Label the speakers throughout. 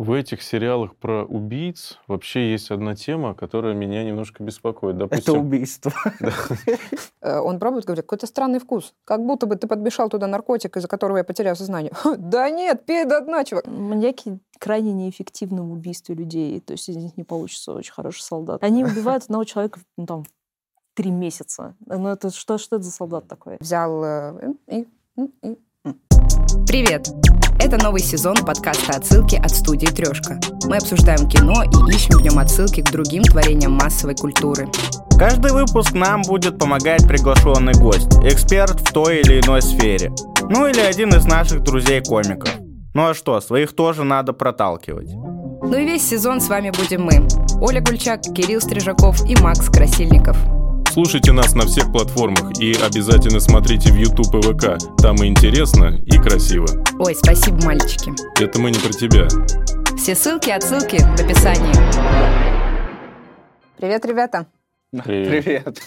Speaker 1: В этих сериалах про убийц вообще есть одна тема, которая меня немножко беспокоит.
Speaker 2: Допустим, Это убийство.
Speaker 3: Э, он пробует, говорит, какой-то странный вкус. Как будто бы ты подмешал туда наркотик, из-за которого я потерял сознание. Да нет, пей до дна, чувак.
Speaker 4: Маньяки крайне неэффективны в убийстве людей. То есть из них не получится очень хороший солдат. Они убивают одного человека ну, там, три месяца. Ну это что, что это за солдат такой?
Speaker 3: Взял э, и.
Speaker 5: Привет! Это новый сезон подкаста «Отсылки» от студии «Трешка». Мы обсуждаем кино и ищем в нем отсылки к другим творениям массовой культуры.
Speaker 2: Каждый выпуск нам будет помогать приглашенный гость, эксперт в той или иной сфере. Ну или один из наших друзей-комиков. Ну а что, своих тоже надо проталкивать.
Speaker 5: Ну и весь сезон с вами будем мы. Оля Гульчак, Кирилл Стрижаков и Макс Красильников.
Speaker 1: Слушайте нас на всех платформах и обязательно смотрите в YouTube и ВК. Там и интересно, и красиво.
Speaker 5: Ой, спасибо, мальчики.
Speaker 1: Это мы не про тебя.
Speaker 5: Все ссылки, отсылки в описании.
Speaker 3: Привет, ребята.
Speaker 2: Привет.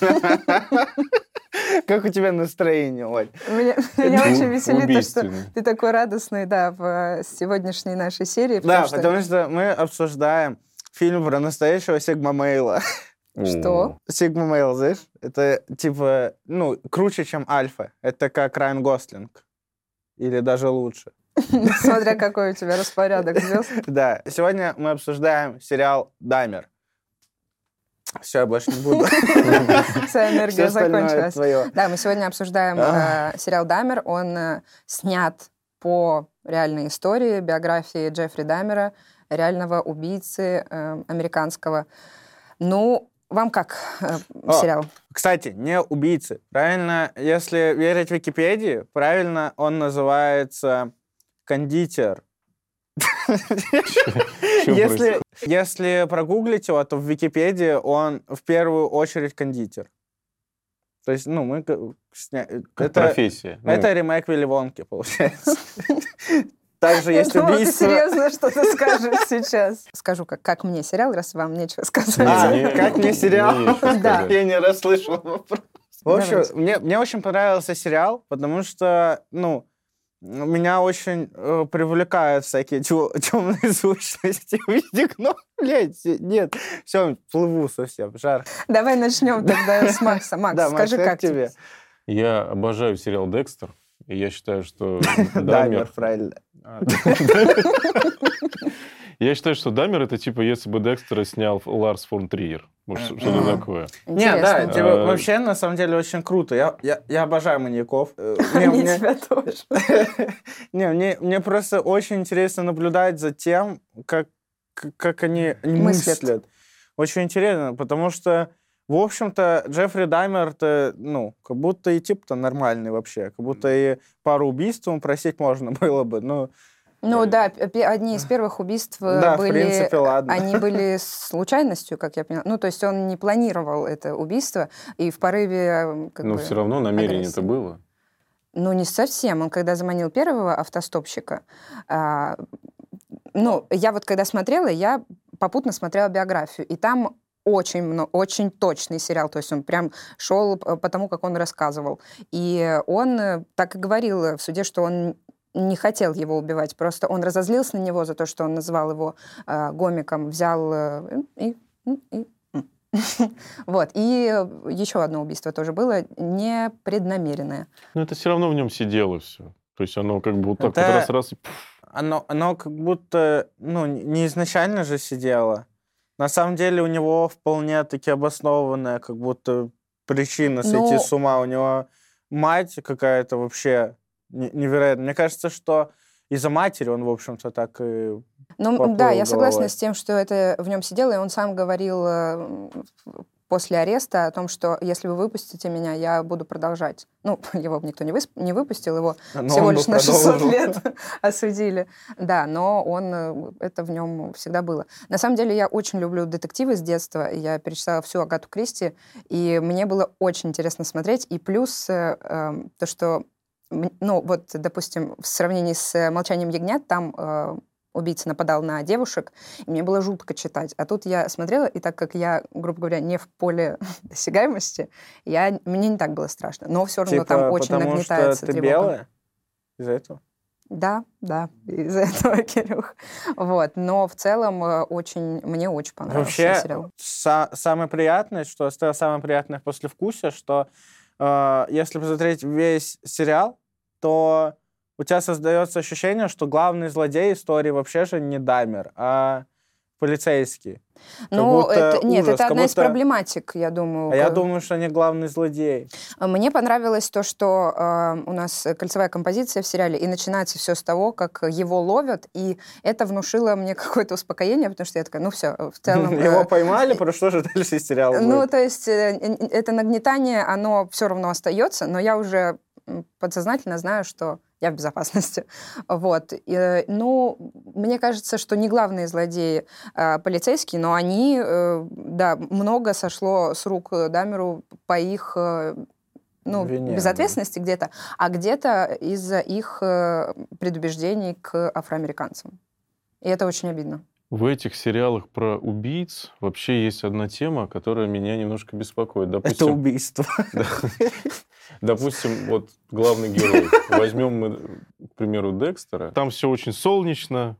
Speaker 2: Как у тебя настроение, Оль?
Speaker 3: Меня, меня очень веселит то, что ты такой радостный, да, в сегодняшней нашей серии.
Speaker 2: Да, что... потому что мы обсуждаем фильм про настоящего Сигма Мейла.
Speaker 3: Что?
Speaker 2: Sigma Male, знаешь? Это типа, ну, круче, чем Альфа. Это как Райан Гослинг. Или даже лучше.
Speaker 3: Смотря какой у тебя распорядок звезд.
Speaker 2: Да. Сегодня мы обсуждаем сериал «Даймер». Все, я больше не буду.
Speaker 3: Вся энергия закончилась. Да, мы сегодня обсуждаем э, сериал «Даймер». Он э, снят по реальной истории, биографии Джеффри Даймера, реального убийцы э, американского. Ну, вам как э, сериал?
Speaker 2: Кстати, не убийцы. Правильно, если верить Википедии, правильно он называется кондитер. Если, если прогуглить его, то в Википедии он в первую очередь кондитер. То есть, ну, мы...
Speaker 1: Сня... Как это, профессия.
Speaker 2: Это ну. ремейк Вилли Вонки, получается. Также есть
Speaker 3: Я
Speaker 2: убийство.
Speaker 3: Думала, ты серьезно что-то скажешь сейчас. Скажу, как, как мне сериал, раз вам нечего сказать. А,
Speaker 2: не, как мне сериал? Да. Я не расслышал вопрос. В общем, мне, мне очень понравился сериал, потому что, ну, меня очень э, привлекают всякие темные сущности в виде гном. Блядь, нет, все, плыву совсем, жар.
Speaker 3: Давай начнем тогда с Макса. Макс, да, скажи, Макс, как тебе?
Speaker 1: Я обожаю сериал «Декстер». И я считаю, что
Speaker 2: Даймер... правильно. А,
Speaker 1: я считаю, что Дамер это типа, если бы Декстера снял Ларс фон Триер. Может, что-то такое.
Speaker 2: Не, да, типа, вообще, на самом деле, очень круто. Я, я, я обожаю маньяков.
Speaker 3: Э, Они тебя тоже.
Speaker 2: Не, мне, мне просто очень интересно наблюдать за тем, как, как они мыслят. Очень интересно, потому что в общем-то, Джеффри Даймер-то, ну, как будто и тип-то нормальный вообще. Как будто и пару убийств ему просить можно было бы. Ну,
Speaker 3: ну э, да, одни из первых убийств э,
Speaker 2: да,
Speaker 3: были,
Speaker 2: в принципе, ладно.
Speaker 3: они были случайностью, как я поняла. Ну, то есть он не планировал это убийство, и в порыве...
Speaker 1: Как Но бы, все равно намерение это было.
Speaker 3: Ну, не совсем. Он когда заманил первого автостопщика, а, ну, я вот когда смотрела, я попутно смотрела биографию, и там очень, очень точный сериал, то есть он прям шел по тому, как он рассказывал. И он э, так и говорил в суде, что он не хотел его убивать, просто он разозлился на него за то, что он назвал его э, гомиком, взял э, и, и, вот. И еще одно убийство тоже было, непреднамеренное.
Speaker 1: Но это все равно в нем сидело все. То есть оно как бы вот так это... вот раз-раз и...
Speaker 2: Оно, оно как будто, ну, не изначально же сидело. На самом деле у него вполне таки обоснованная как будто причина ну... сойти с ума. У него мать какая-то вообще невероятная. Мне кажется, что из-за матери он, в общем-то, так и
Speaker 3: ну, да, я согласна с тем, что это в нем сидело, и он сам говорил э, после ареста о том, что если вы выпустите меня, я буду продолжать. Ну, его никто не, высп... не выпустил, его но всего лишь на 600 лет осудили. Да, но он, э, это в нем всегда было. На самом деле, я очень люблю детективы с детства. Я перечитала всю Агату Кристи, и мне было очень интересно смотреть. И плюс э, э, то, что ну, вот, допустим, в сравнении с «Молчанием ягнят», там э, убийца нападал на девушек, и мне было жутко читать. А тут я смотрела, и так как я, грубо говоря, не в поле досягаемости, я, мне не так было страшно. Но все равно
Speaker 2: типа,
Speaker 3: там очень
Speaker 2: потому
Speaker 3: нагнетается
Speaker 2: что ты
Speaker 3: тревога.
Speaker 2: белая? Из-за этого?
Speaker 3: Да, да, из-за этого, Кирюх. Вот, но в целом э, очень, мне очень понравился
Speaker 2: Вообще,
Speaker 3: сериал.
Speaker 2: Са- самое приятное, что оставило самое приятное послевкусие, что э, если посмотреть весь сериал, то у тебя создается ощущение, что главный злодей истории вообще же не Даймер, а полицейский.
Speaker 3: Ну, это, нет, ужас, это одна будто... из проблематик, я думаю.
Speaker 2: А я думаю, что они главный злодей.
Speaker 3: Мне понравилось то, что э, у нас кольцевая композиция в сериале, и начинается все с того, как его ловят, и это внушило мне какое-то успокоение, потому что я такая, ну все, в целом...
Speaker 2: Его э, поймали, про что же дальше сериал
Speaker 3: Ну, то есть э, это нагнетание, оно все равно остается, но я уже подсознательно знаю, что я в безопасности. Вот. И, ну, мне кажется, что не главные злодеи а, полицейские, но они, э, да, много сошло с рук Дамеру по их э, ну, Вине, безответственности да. где-то, а где-то из-за их э, предубеждений к афроамериканцам. И это очень обидно.
Speaker 1: В этих сериалах про убийц вообще есть одна тема, которая меня немножко беспокоит.
Speaker 2: Допустим, это убийство.
Speaker 1: Допустим, вот главный герой. Возьмем мы, к примеру, Декстера. Там все очень солнечно,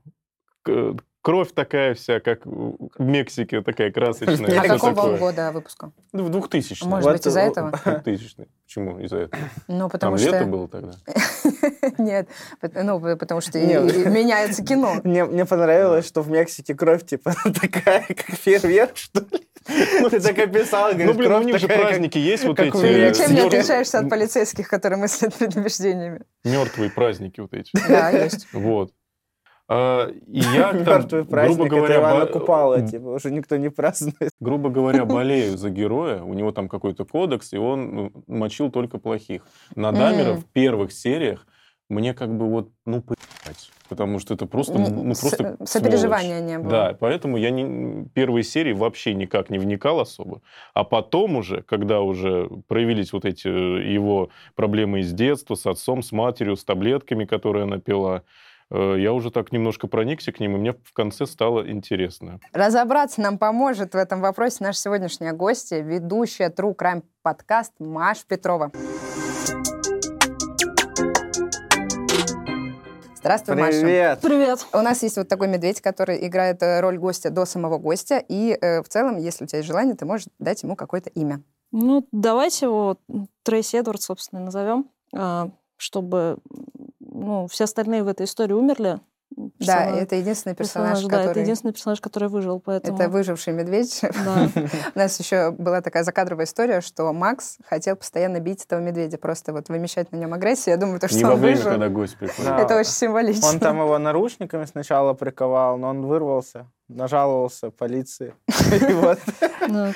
Speaker 1: кровь такая вся, как в Мексике, такая красочная.
Speaker 3: А какого такое. года выпуска?
Speaker 1: Ну, в 2000
Speaker 3: Может быть, из-за этого?
Speaker 1: 2000 Почему из-за этого?
Speaker 3: Ну, потому
Speaker 1: Там
Speaker 3: что...
Speaker 1: лето было тогда?
Speaker 3: Нет, ну, потому что меняется кино.
Speaker 2: Мне, понравилось, что в Мексике кровь, типа, такая, как фейерверк, что ли? Ты так описал, говоришь,
Speaker 1: Ну, блин, у них же праздники есть вот эти...
Speaker 3: Чем не отличаешься от полицейских, которые мыслят предубеждениями?
Speaker 1: Мертвые праздники вот эти.
Speaker 3: Да, есть.
Speaker 1: Вот. А, и я,
Speaker 2: Мертвый праздник, грубо говоря, это Ивана Купала, типа, уже никто не празднует.
Speaker 1: Грубо говоря, болею за героя, у него там какой-то кодекс, и он ну, мочил только плохих. На Дамера в первых сериях мне как бы вот, ну, поебать. Потому что это просто, ну, просто
Speaker 3: Сопереживания не было.
Speaker 1: Да, поэтому я не, первые серии вообще никак не вникал особо. А потом уже, когда уже проявились вот эти э, его проблемы из детства, с отцом, с матерью, с таблетками, которые она пила, Э, я уже так немножко проникся к ним, и мне в конце стало интересно.
Speaker 3: Разобраться нам поможет в этом вопросе наша сегодняшняя гостья, ведущая True Crime подкаст Маш Петрова. Здравствуй,
Speaker 2: Привет.
Speaker 3: Маша. Привет. У нас есть вот такой медведь, который играет э, роль гостя до самого гостя. И э, в целом, если у тебя есть желание, ты можешь дать ему какое-то имя.
Speaker 4: Ну, давайте его Трейси Эдвард, собственно, назовем, а, чтобы ну, все остальные в этой истории умерли.
Speaker 3: Да, это единственный персонаж, персонаж который...
Speaker 4: Да, это единственный персонаж, который выжил, поэтому...
Speaker 3: Это выживший медведь. Да. У нас еще была такая закадровая история, что Макс хотел постоянно бить этого медведя, просто вот вымещать на нем агрессию. Я думаю, то, что
Speaker 1: Не
Speaker 3: он
Speaker 1: во время,
Speaker 3: выжил.
Speaker 1: когда гость приходит.
Speaker 3: Это очень символично.
Speaker 2: Он там его наручниками сначала приковал, но он вырвался, нажаловался полиции.
Speaker 3: Ну,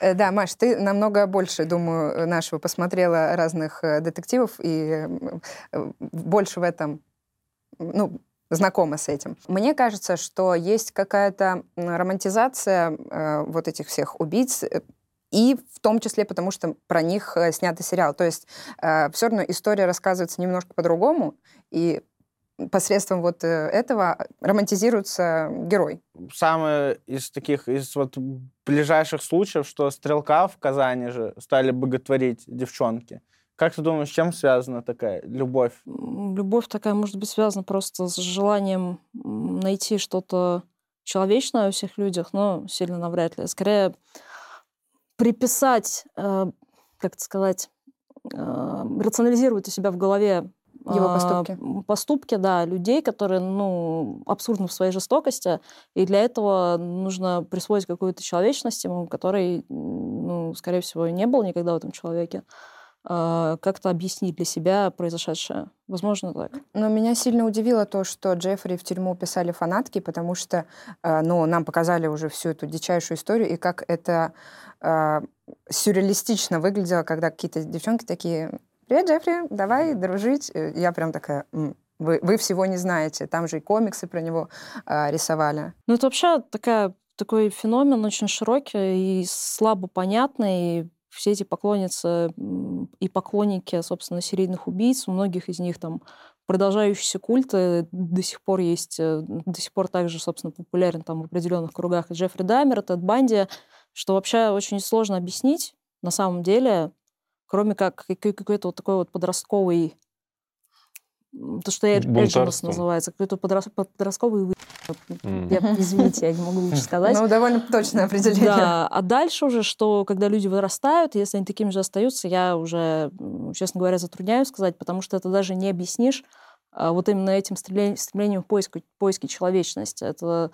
Speaker 3: э, да, Маш, ты намного больше, думаю, нашего посмотрела разных э, детективов и э, больше в этом ну, знакома с этим. Мне кажется, что есть какая-то романтизация э, вот этих всех убийц, э, и в том числе потому, что про них э, снятый сериал. То есть э, все равно история рассказывается немножко по-другому, и посредством вот этого романтизируется герой.
Speaker 2: Самое из таких, из вот ближайших случаев, что стрелка в Казани же стали боготворить девчонки. Как ты думаешь, с чем связана такая любовь?
Speaker 4: Любовь такая может быть связана просто с желанием найти что-то человечное во всех людях, но сильно навряд ли. Скорее, приписать, э, как это сказать, э, рационализировать у себя в голове
Speaker 3: его поступки.
Speaker 4: Э, поступки, да, людей, которые, ну, абсурдны в своей жестокости, и для этого нужно присвоить какую-то человечность ему, которой, ну, скорее всего, не было никогда в этом человеке. А, как-то объяснить для себя произошедшее. Возможно, так.
Speaker 3: Но меня сильно удивило то, что Джеффри в тюрьму писали фанатки, потому что а, ну, нам показали уже всю эту дичайшую историю, и как это э, сюрреалистично выглядело, когда какие-то девчонки такие «Привет, Джеффри, давай дружить». Я прям такая вы, вы всего не знаете. Там же и комиксы про него э, рисовали.
Speaker 4: Ну, это вообще такая, такой феномен очень широкий и слабо понятный, и все эти поклонницы и поклонники, собственно, серийных убийц, у многих из них там продолжающиеся культы до сих пор есть, э, до сих пор также, собственно, популярен там в определенных кругах Джеффри Даймер, Тед Банди, что вообще очень сложно объяснить на самом деле, кроме как какой-то вот такой вот подростковый то, что Эджинус называется, какой-то подростковый Mm. Я, извините, я не могу лучше сказать.
Speaker 3: Ну, довольно точное определение.
Speaker 4: Да, а дальше уже, что когда люди вырастают, если они такими же остаются, я уже, честно говоря, затрудняюсь сказать, потому что это даже не объяснишь а вот именно этим стремлением, стремлением поиска, поиски человечности. Это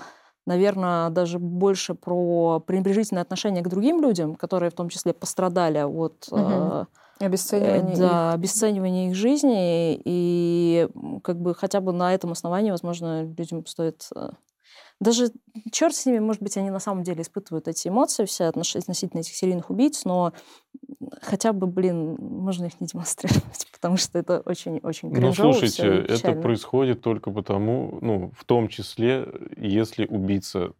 Speaker 4: наверное, даже больше про пренебрежительное отношение к другим людям, которые в том числе пострадали от угу. Э,
Speaker 3: обесценивания,
Speaker 4: да, их. обесценивания их жизни. И как бы хотя бы на этом основании, возможно, людям стоит э, даже черт с ними, может быть, они на самом деле испытывают эти эмоции все относительно этих серийных убийц, но хотя бы, блин, можно их не демонстрировать, потому что это очень-очень
Speaker 1: Ну, слушайте, это происходит только потому, ну, в том числе, если убийца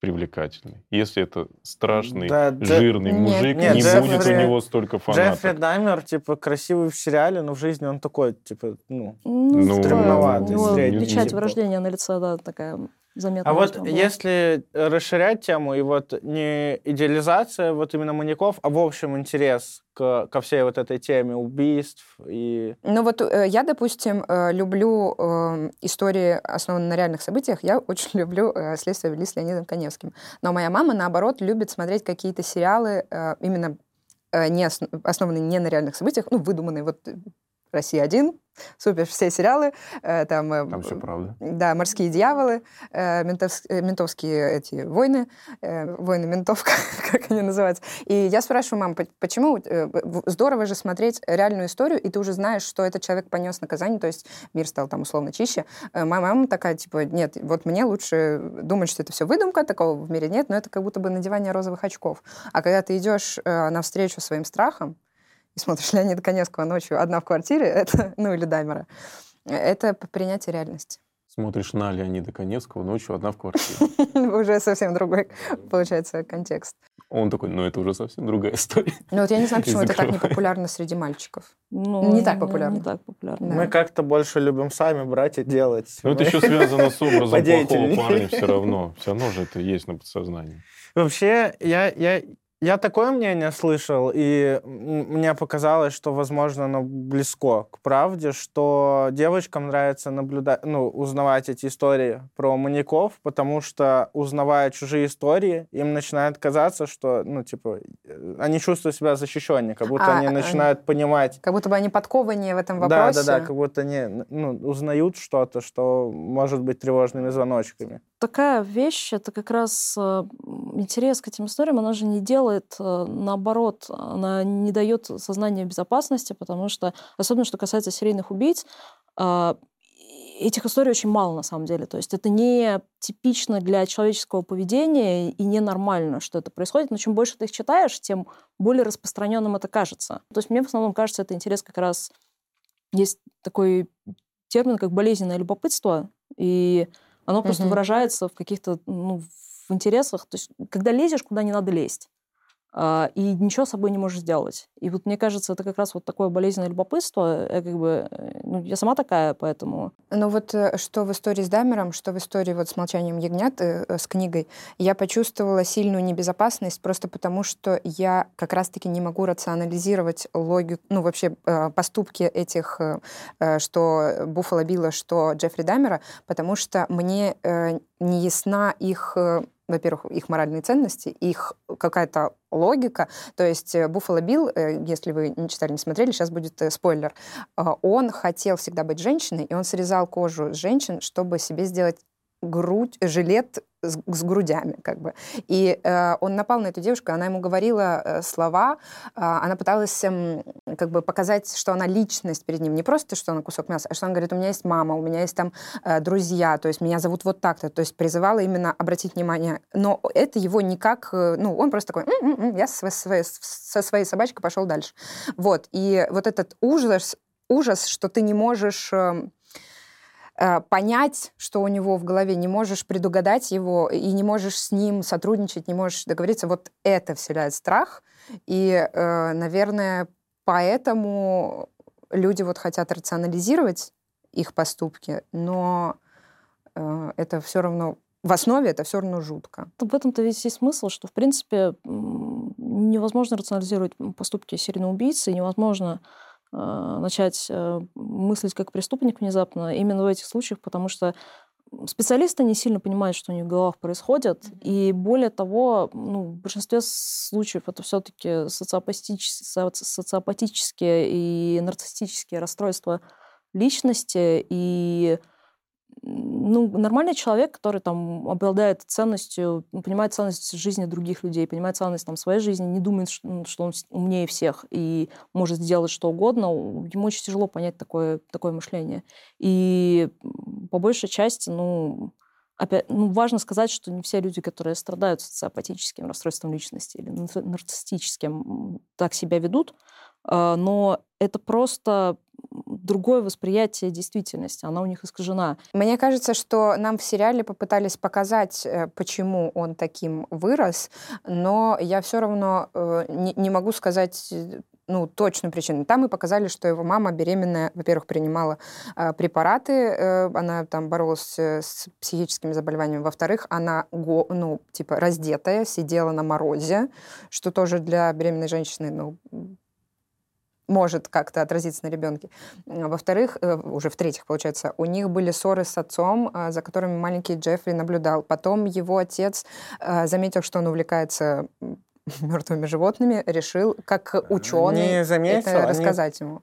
Speaker 1: привлекательный. Если это страшный, да, жирный Джеф... мужик, нет, не Джеффри... будет у него столько фанатов.
Speaker 2: Джеффри Даймер, типа, красивый в сериале, но в жизни он такой, типа, ну, ну стремноватый.
Speaker 4: У него печать врождения на лице, да, такая заметно.
Speaker 2: А вот было. если расширять тему, и вот не идеализация вот именно маньяков, а в общем интерес к, ко всей вот этой теме убийств и...
Speaker 3: Ну вот э, я, допустим, э, люблю э, истории, основанные на реальных событиях. Я очень люблю «Следствие вели с Леонидом Коневским». Но моя мама, наоборот, любит смотреть какие-то сериалы именно не основанные не на реальных событиях, ну, выдуманные вот «Россия-1», супер, все сериалы.
Speaker 1: Э, там, э, там все правда.
Speaker 3: Да, «Морские дьяволы», э, ментов, ментовские эти войны, войны ментов, как они называются. И я спрашиваю мам, почему здорово же смотреть реальную историю, и ты уже знаешь, что этот человек понес наказание, то есть мир стал там условно чище. Моя мама такая, типа, нет, вот мне лучше думать, что это все выдумка, такого в мире нет, но это как будто бы надевание розовых очков. А когда ты идешь навстречу своим страхам, и смотришь Леонида Коневского ночью одна в квартире, это, ну или Даймера, это принятие реальности.
Speaker 1: Смотришь на Леонида Коневского ночью одна в квартире.
Speaker 3: Уже совсем другой, получается, контекст.
Speaker 1: Он такой, ну это уже совсем другая история.
Speaker 3: Ну вот я не знаю, почему это так не популярно среди мальчиков. Ну, не так популярно.
Speaker 4: Не так популярно.
Speaker 2: Мы как-то больше любим сами брать и делать.
Speaker 1: Ну это еще связано с образом плохого парня все равно. Все равно же это есть на подсознании.
Speaker 2: Вообще, я, я, я такое мнение слышал, и мне показалось, что, возможно, оно близко к правде, что девочкам нравится наблюдать, ну, узнавать эти истории про маньяков, потому что, узнавая чужие истории, им начинает казаться, что, ну, типа, э, они чувствуют себя защищеннее, как будто а, они начинают они, понимать...
Speaker 3: Как будто бы они подкованнее в этом вопросе.
Speaker 2: Да, да, да, как будто они ну, узнают что-то, что может быть тревожными звоночками
Speaker 4: такая вещь, это как раз э, интерес к этим историям, она же не делает, э, наоборот, она не дает сознания безопасности, потому что, особенно что касается серийных убийц, а, этих историй очень мало на самом деле. То есть это не типично для человеческого поведения и ненормально, что это происходит. Но чем больше ты их читаешь, тем более распространенным это кажется. То есть мне в основном кажется, это интерес как раз... Есть такой термин, как болезненное любопытство, и оно просто угу. выражается в каких-то ну, в интересах. То есть, когда лезешь, куда не надо лезть. А, и ничего с собой не можешь сделать. И вот мне кажется, это как раз вот такое болезненное любопытство. Я как бы, э, ну, я сама такая, поэтому...
Speaker 3: Ну вот э, что в истории с Дамером, что в истории вот с «Молчанием ягнят», э, с книгой, я почувствовала сильную небезопасность просто потому, что я как раз-таки не могу рационализировать логику, ну вообще поступки этих, что Буффало Билла, что Джеффри Дамера, потому что мне не ясна их во-первых, их моральные ценности, их какая-то логика. То есть Буффало Билл, э, если вы не читали, не смотрели, сейчас будет э, спойлер, а, он хотел всегда быть женщиной, и он срезал кожу с женщин, чтобы себе сделать грудь, жилет с, с грудями, как бы. И э, он напал на эту девушку, она ему говорила э, слова, э, она пыталась э, как бы показать, что она личность перед ним, не просто, что она кусок мяса, а что она говорит, у меня есть мама, у меня есть там э, друзья, то есть меня зовут вот так-то, то есть призывала именно обратить внимание. Но это его никак, э, ну, он просто такой, м-м-м, я со своей, со своей собачкой пошел дальше. Вот, и вот этот ужас, ужас, что ты не можешь... Э, понять, что у него в голове, не можешь предугадать его и не можешь с ним сотрудничать, не можешь договориться. Вот это вселяет страх. И, э, наверное, поэтому люди вот хотят рационализировать их поступки, но э, это все равно в основе это все равно жутко.
Speaker 4: В этом-то весь есть смысл, что, в принципе, невозможно рационализировать поступки серийного убийцы, невозможно начать мыслить как преступник внезапно именно в этих случаях, потому что специалисты не сильно понимают, что у них в головах происходит. Mm-hmm. И более того, ну, в большинстве случаев это все-таки социопатические, социопатические и нарциссические расстройства личности. И ну, нормальный человек, который там обладает ценностью, понимает ценность жизни других людей, понимает ценность там, своей жизни, не думает, что, он умнее всех и может сделать что угодно, ему очень тяжело понять такое, такое мышление. И по большей части, ну, опять, ну, важно сказать, что не все люди, которые страдают социопатическим расстройством личности или нарциссическим, так себя ведут, но это просто другое восприятие действительности, она у них искажена.
Speaker 3: Мне кажется, что нам в сериале попытались показать, э, почему он таким вырос, но я все равно э, не, не могу сказать э, ну, точную причину. Там мы показали, что его мама беременная, во-первых, принимала э, препараты, э, она там боролась с психическими заболеваниями, во-вторых, она, го, ну, типа, раздетая, сидела на морозе, что тоже для беременной женщины, ну, может как-то отразиться на ребенке. Во-вторых, э, уже в-третьих, получается, у них были ссоры с отцом, а, за которыми маленький Джеффри наблюдал. Потом его отец а, заметил, что он увлекается мертвыми животными, решил, как ученый,
Speaker 2: не заметил, это
Speaker 3: рассказать ему.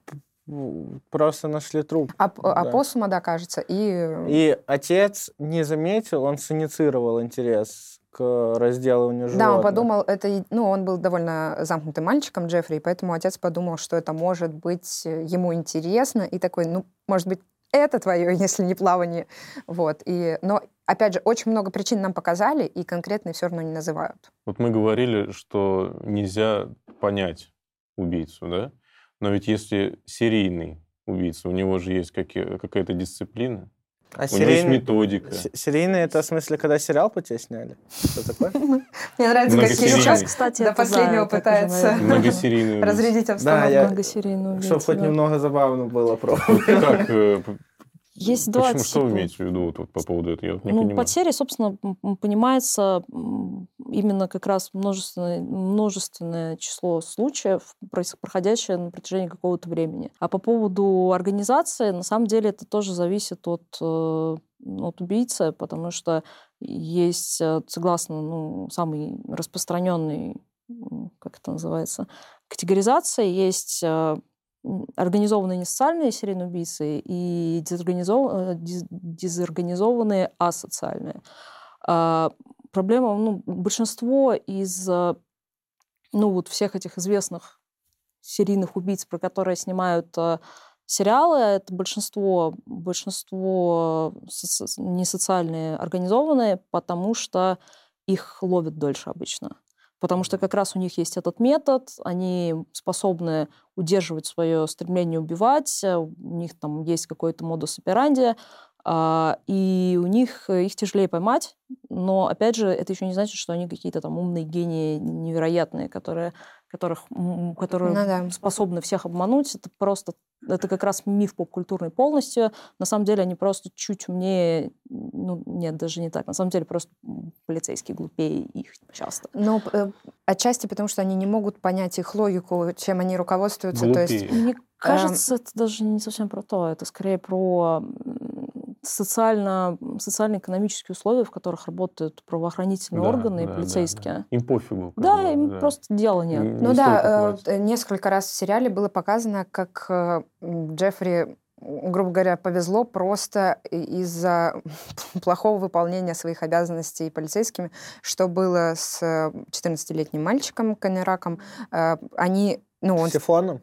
Speaker 2: Просто нашли труп.
Speaker 3: А, да. Опоссума, да, кажется. И...
Speaker 2: и отец не заметил, он синицировал интерес к разделыванию животных.
Speaker 3: Да, он подумал, это, ну, он был довольно замкнутым мальчиком, Джеффри, поэтому отец подумал, что это может быть э, ему интересно, и такой, ну, может быть, это твое, если не плавание. Вот. И, но, опять же, очень много причин нам показали, и конкретные все равно не называют.
Speaker 1: Вот мы говорили, что нельзя понять убийцу, да? Но ведь если серийный убийца, у него же есть какая-то дисциплина, а у серийный, него есть методика.
Speaker 2: Серийный это в смысле, когда сериал по тебе сняли? Что такое?
Speaker 3: Мне нравится, как сейчас, кстати, до последнего пытается разрядить обстановку.
Speaker 2: Чтобы хоть немного забавно было.
Speaker 1: Как э,
Speaker 4: есть два
Speaker 1: Почему, Что вы имеете в виду вот, по поводу этого? Я не
Speaker 4: ну,
Speaker 1: понимаю.
Speaker 4: потери, собственно, понимается именно как раз множественное, множественное число случаев, проходящее на протяжении какого-то времени. А по поводу организации, на самом деле, это тоже зависит от, э, от убийцы, потому что есть, э, согласно ну, самый распространенный, как это называется, категоризация, есть э, организованные несоциальные серийные убийцы и дезорганизованные, дезорганизованные асоциальные. А, проблема, ну, большинство из ну, вот всех этих известных серийных убийц, про которые снимают а, сериалы, это большинство, большинство не социальные организованные, потому что их ловят дольше обычно потому что как раз у них есть этот метод, они способны удерживать свое стремление убивать, э, у них там есть какой-то модус операнди, а, и у них э, их тяжелее поймать, но, опять же, это еще не значит, что они какие-то там умные гении невероятные, которые, которых, которые ну, да. способны всех обмануть. Это просто, это как раз миф поп-культурный полностью. На самом деле они просто чуть умнее, ну, нет, даже не так. На самом деле просто полицейские глупее их часто.
Speaker 3: Ну, э, отчасти потому, что они не могут понять их логику, чем они руководствуются.
Speaker 1: Глупее.
Speaker 3: То есть,
Speaker 4: Мне кажется, эм... это даже не совсем про то. Это скорее про социально, социально-экономические условия, в которых работают правоохранительные да, органы да, и полицейские. Да,
Speaker 1: да. Им пофигу.
Speaker 4: Да, им да. просто дела нет.
Speaker 3: Не ну да, э, несколько раз в сериале было показано, как э, Джеффри грубо говоря, повезло просто из-за плохого выполнения своих обязанностей полицейскими, что было с 14-летним мальчиком Канераком. Э, они, ну, он...
Speaker 2: С Сифоном?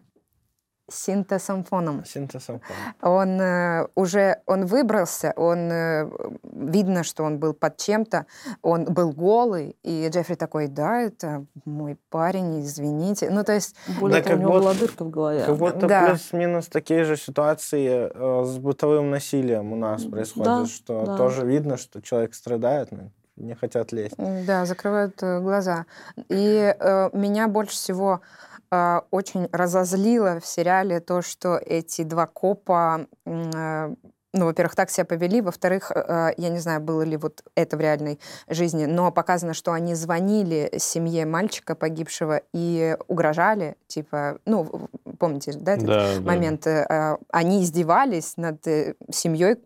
Speaker 3: Синтесомфоном.
Speaker 2: Синтесомфоном.
Speaker 3: Он э, уже, он выбрался, он, э, видно, что он был под чем-то, он был голый, и Джеффри такой, да, это мой парень, извините. Ну, то есть...
Speaker 4: Более да, того, у него была дырка в голове.
Speaker 2: Как будто да. плюс-минус такие же ситуации э, с бытовым насилием у нас происходят, да, что да. тоже видно, что человек страдает, но не хотят лезть.
Speaker 3: Да, закрывают э, глаза. И э, меня больше всего очень разозлило в сериале то, что эти два копа э, ну, во-первых, так себя повели, во-вторых, э, я не знаю, было ли вот это в реальной жизни, но показано, что они звонили семье мальчика погибшего и угрожали, типа, ну, помните, да, этот да, момент? Да. Они издевались над семьей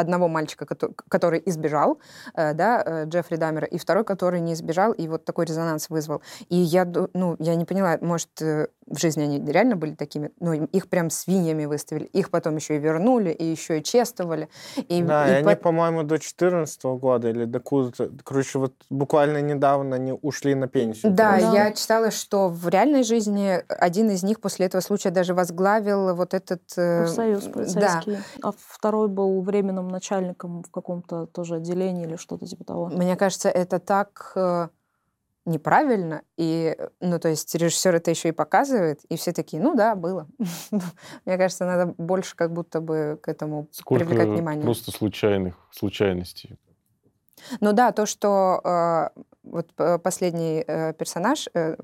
Speaker 3: одного мальчика, который избежал, э, да, э, Джеффри Даммера, и второй, который не избежал, и вот такой резонанс вызвал. И я, ну, я не поняла, может, э, в жизни они реально были такими, но их прям свиньями выставили. Их потом еще и вернули, и еще и чествовали.
Speaker 2: И, да, и, и они, по... по-моему, до 14 года или до куда-то, короче, вот буквально недавно они ушли на пенсию.
Speaker 3: Да, да, я читала, что в реальной жизни один из них после этого случая даже возглавил вот этот...
Speaker 4: Союз полицейский. Да. А второй был временным начальником в каком-то тоже отделении или что-то типа того.
Speaker 3: Мне кажется, это так э, неправильно. И, ну, то есть режиссер это еще и показывает, и все такие, ну да, было. Мне кажется, надо больше как будто бы к этому
Speaker 1: Сколько привлекать внимание. просто случайных случайностей.
Speaker 3: Ну да, то, что э, вот последний э, персонаж, э,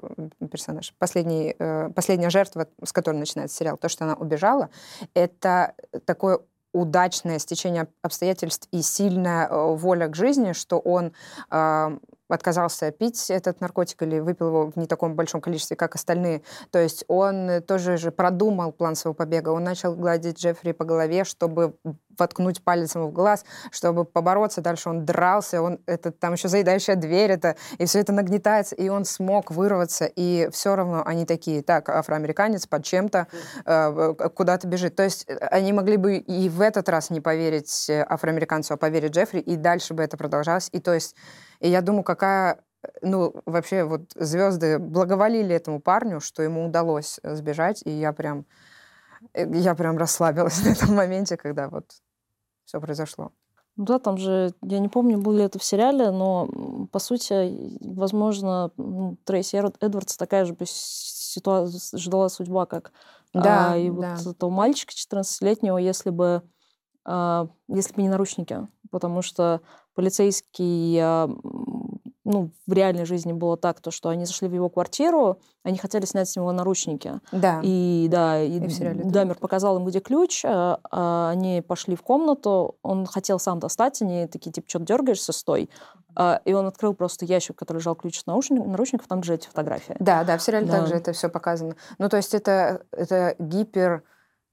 Speaker 3: персонаж, последний, э, последняя жертва, с которой начинается сериал, то, что она убежала, это такое удачное стечение обстоятельств и сильная э, воля к жизни, что он э, отказался пить этот наркотик или выпил его в не таком большом количестве, как остальные. То есть он тоже же продумал план своего побега. Он начал гладить Джеффри по голове, чтобы воткнуть палец ему в глаз, чтобы побороться. Дальше он дрался, он, это, там еще заедающая дверь, это, и все это нагнетается, и он смог вырваться, и все равно они такие, так, афроамериканец под чем-то э, куда-то бежит. То есть э, они могли бы и в этот раз не поверить э, афроамериканцу, а поверить Джеффри, и дальше бы это продолжалось. И то есть и я думаю, какая ну, вообще вот звезды благоволили этому парню, что ему удалось э, сбежать, и я прям, э, я прям расслабилась на этом моменте, когда вот все произошло.
Speaker 4: Ну да, там же, я не помню, было ли это в сериале, но, по сути, возможно, Трейси Эдвардс такая же ситуация, ждала судьба, как да, а, и да. вот этого мальчика 14-летнего, если бы, а, если бы не наручники. Потому что полицейский, ну, в реальной жизни было так, то, что они зашли в его квартиру, они хотели снять с него наручники.
Speaker 3: Да.
Speaker 4: И, да, и, и Дамер показал им, где ключ, а, а они пошли в комнату, он хотел сам достать, они такие, типа, что дергаешься, стой. А, и он открыл просто ящик, который лежал ключ с наручников, наручников там же эти фотографии.
Speaker 3: Да, да, в сериале да. также это все показано. Ну, то есть это, это гипер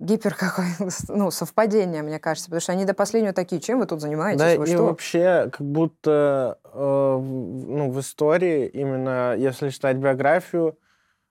Speaker 3: гипер какое ну, совпадение, мне кажется, потому что они до последнего такие, чем вы тут занимаетесь?
Speaker 2: Да,
Speaker 3: вы
Speaker 2: и что? вообще, как будто э, ну, в истории, именно если читать биографию,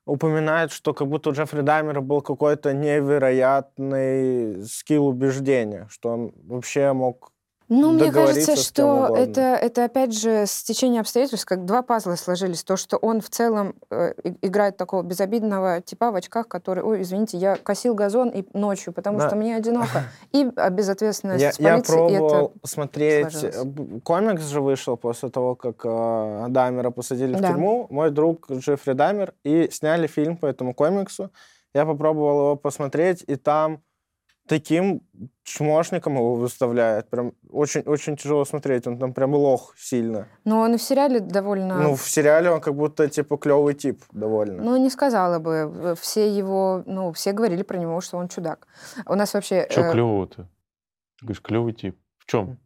Speaker 2: упоминают, что как будто у Джеффри Даймера был какой-то невероятный скилл убеждения, что он вообще мог
Speaker 3: ну, мне кажется, что это, это, опять же, стечение обстоятельств, как два пазла сложились. То, что он в целом э, играет такого безобидного типа в очках, который, ой, извините, я косил газон и ночью, потому да. что мне одиноко. И безответственность
Speaker 2: я, полиции. Я пробовал смотреть... Сложилось. Комикс же вышел после того, как э, Даймера посадили да. в тюрьму. Мой друг Джеффри Даймер. И сняли фильм по этому комиксу. Я попробовал его посмотреть, и там таким чмошником его выставляет. Прям очень, очень тяжело смотреть. Он там прям лох сильно.
Speaker 3: Ну, он и в сериале довольно...
Speaker 2: Ну, в сериале он как будто, типа, клевый тип довольно.
Speaker 3: Ну, не сказала бы. Все его... Ну, все говорили про него, что он чудак. У нас вообще...
Speaker 1: Что э... клевого-то? Ты говоришь, клевый тип. В чем?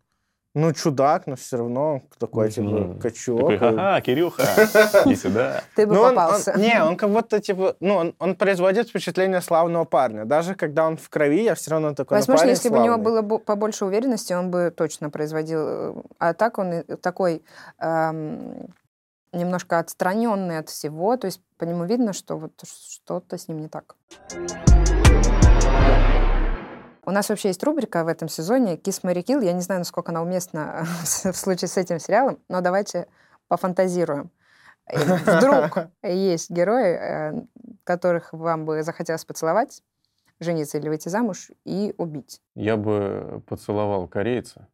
Speaker 2: Ну, чудак, но все равно такой, типа, качок.
Speaker 1: Такой, ха-ха, Кирюха, иди сюда.
Speaker 3: Ты бы ну, попался.
Speaker 2: Он, он, не, он как будто, типа, ну, он, он производит впечатление славного парня. Даже когда он в крови, я все равно такой,
Speaker 3: Возможно,
Speaker 2: ну,
Speaker 3: если
Speaker 2: славный.
Speaker 3: бы у него было побольше уверенности, он бы точно производил. Э, а так он такой эм, немножко отстраненный от всего. То есть по нему видно, что вот что-то с ним не так. У нас вообще есть рубрика в этом сезоне «Kiss, Mary Kill». Я не знаю, насколько она уместна в случае с этим сериалом, но давайте пофантазируем. Вдруг есть герои, э, которых вам бы захотелось поцеловать, жениться или выйти замуж и убить.
Speaker 1: Я бы поцеловал корейца.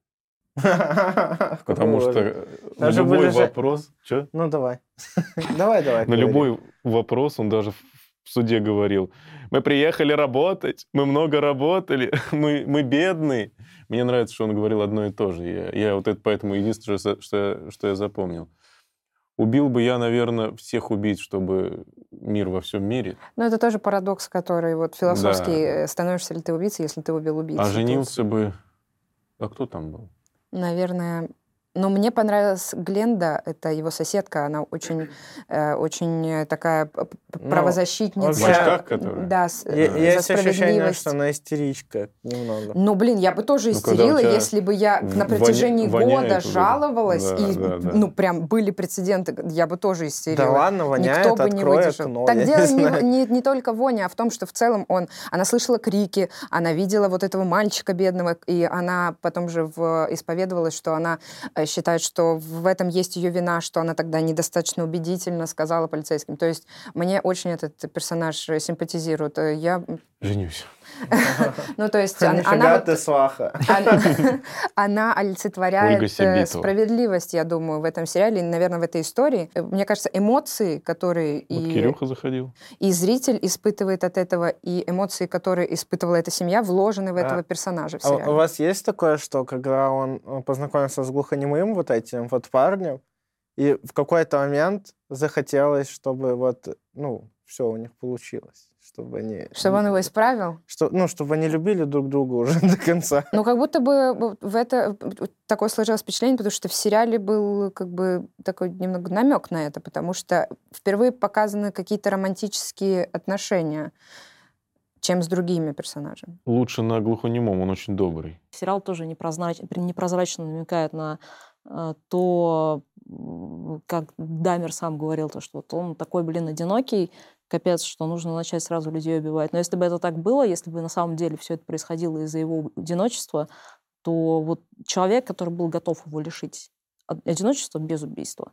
Speaker 1: Потому что на любой вопрос... Что?
Speaker 2: Ну, давай. Давай, давай.
Speaker 1: На любой вопрос он даже в суде говорил, мы приехали работать, мы много работали, мы, мы бедные. Мне нравится, что он говорил одно и то же. Я, я вот это поэтому единственное, что, что, что я запомнил. Убил бы я, наверное, всех убийц, чтобы мир во всем мире.
Speaker 3: Но это тоже парадокс, который вот философский. Да. Становишься ли ты убийцей, если ты убил убийцу?
Speaker 1: А женился бы А кто там был?
Speaker 3: Наверное, но мне понравилась Гленда, это его соседка, она очень, э, очень такая ну, правозащитница.
Speaker 1: В очках, которая?
Speaker 3: Да, с,
Speaker 2: э, Есть ощущение, что она истеричка немного.
Speaker 3: Ну, блин, я бы тоже ну, истерила, если бы я на протяжении воня... года жаловалась, да, и, да, да. ну, прям были прецеденты, я бы тоже истерила.
Speaker 2: Да ладно, воняет, Никто бы не выдержал. Окно,
Speaker 3: так дело не, не, не только воня, а в том, что в целом он, она слышала крики, она видела вот этого мальчика бедного, и она потом же в, исповедовалась, что она э, считает, что в этом есть ее вина, что она тогда недостаточно убедительно сказала полицейским. То есть мне очень этот персонаж симпатизирует. Я...
Speaker 1: Женюсь.
Speaker 3: Ну, то есть
Speaker 2: она... ты сваха.
Speaker 3: Она олицетворяет э, справедливость, я думаю, в этом сериале, наверное, в этой истории. Мне кажется, эмоции, которые...
Speaker 1: и Кирюха заходил.
Speaker 3: И зритель испытывает от этого, и эмоции, которые испытывала эта семья, вложены в этого а, персонажа в
Speaker 2: сериале. А у вас есть такое, что когда он познакомился с глухонемым вот этим вот парнем, и в какой-то момент захотелось, чтобы вот, ну, все у них получилось чтобы они...
Speaker 3: Чтобы он его исправил?
Speaker 2: Что, ну, чтобы они любили друг друга уже до конца.
Speaker 3: Ну, как будто бы в это такое сложилось впечатление, потому что в сериале был как бы такой немного намек на это, потому что впервые показаны какие-то романтические отношения чем с другими персонажами.
Speaker 1: Лучше на глухонемом, он очень добрый.
Speaker 4: Сериал тоже непрозрачно, непрозрачно намекает на э, то, как Дамер сам говорил, то, что вот он такой, блин, одинокий, капец, что нужно начать сразу людей убивать. Но если бы это так было, если бы на самом деле все это происходило из-за его одиночества, то вот человек, который был готов его лишить одиночества без убийства,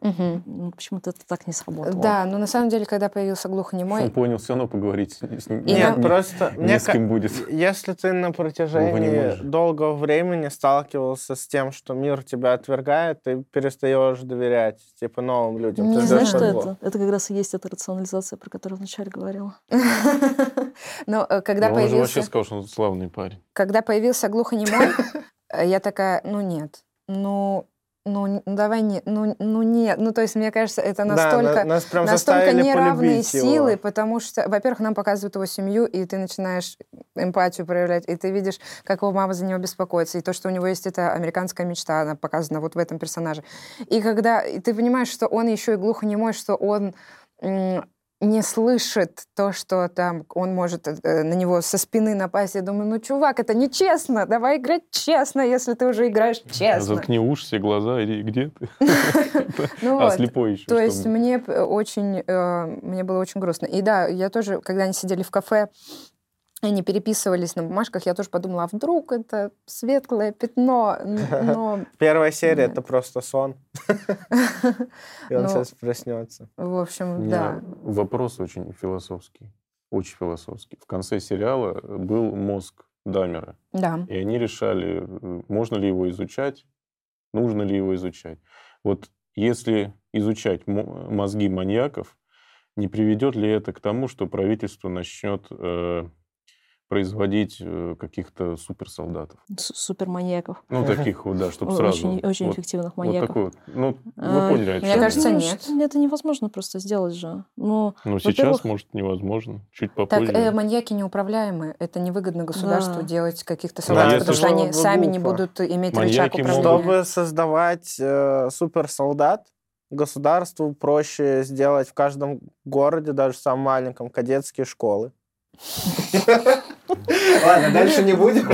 Speaker 4: Угу. Ну, почему-то это так не сработало.
Speaker 3: Да, но на самом деле, когда появился глухонемой...
Speaker 1: Он понял, все равно поговорить с, с
Speaker 2: ним. Нет, не, просто... Не, не с кем будет. Если ты на протяжении долгого времени сталкивался с тем, что мир тебя отвергает, ты перестаешь доверять, типа, новым людям.
Speaker 4: Не знаю, что это. Это как раз и есть эта рационализация, про которую вначале говорила.
Speaker 3: Но э, когда
Speaker 1: появился... Он же вообще сказал, что он славный парень.
Speaker 3: Когда появился глухонемой, э, я такая, ну нет, ну ну, давай не, ну, ну нет, ну то есть мне кажется, это настолько, да, нас прям настолько неравные силы, его. потому что, во-первых, нам показывают его семью, и ты начинаешь эмпатию проявлять, и ты видишь, как его мама за него беспокоится, и то, что у него есть эта американская мечта, она показана вот в этом персонаже. И когда и ты понимаешь, что он еще и глухонемой, что он не слышит то, что там он может э, на него со спины напасть. Я думаю, ну, чувак, это нечестно. Давай играть честно, если ты уже играешь честно.
Speaker 1: Заткни уши, все глаза, иди, где ты? Ну а слепой еще.
Speaker 3: То есть мне очень, э, мне было очень грустно. И да, я тоже, когда они сидели в кафе, они переписывались на бумажках, я тоже подумала, а вдруг это светлое пятно, но...
Speaker 2: Первая серия — это просто сон. И он сейчас проснется.
Speaker 3: В общем, да.
Speaker 1: Вопрос очень философский. Очень философский. В конце сериала был мозг Дамера.
Speaker 3: Да.
Speaker 1: И они решали, можно ли его изучать, нужно ли его изучать. Вот если изучать мозги маньяков, не приведет ли это к тому, что правительство начнет э, производить э, каких-то суперсолдатов.
Speaker 4: Суперманьяков.
Speaker 1: Ну, таких вот, да, чтобы сразу.
Speaker 4: Очень, очень вот, эффективных маньяков. Вот такой вот.
Speaker 1: Ну, вы а, поняли, о
Speaker 3: чем Мне кажется, нет.
Speaker 4: Это невозможно просто сделать же. Ну,
Speaker 1: ну сейчас, может, невозможно. Чуть попозже.
Speaker 3: Так, э, маньяки неуправляемые. Это невыгодно государству да. делать каких-то солдат, да, потому что они сами не будут иметь маньяки рычаг управления.
Speaker 2: Чтобы создавать э, суперсолдат, государству проще сделать в каждом городе, даже в самом маленьком, кадетские школы. Ладно, дальше не будем.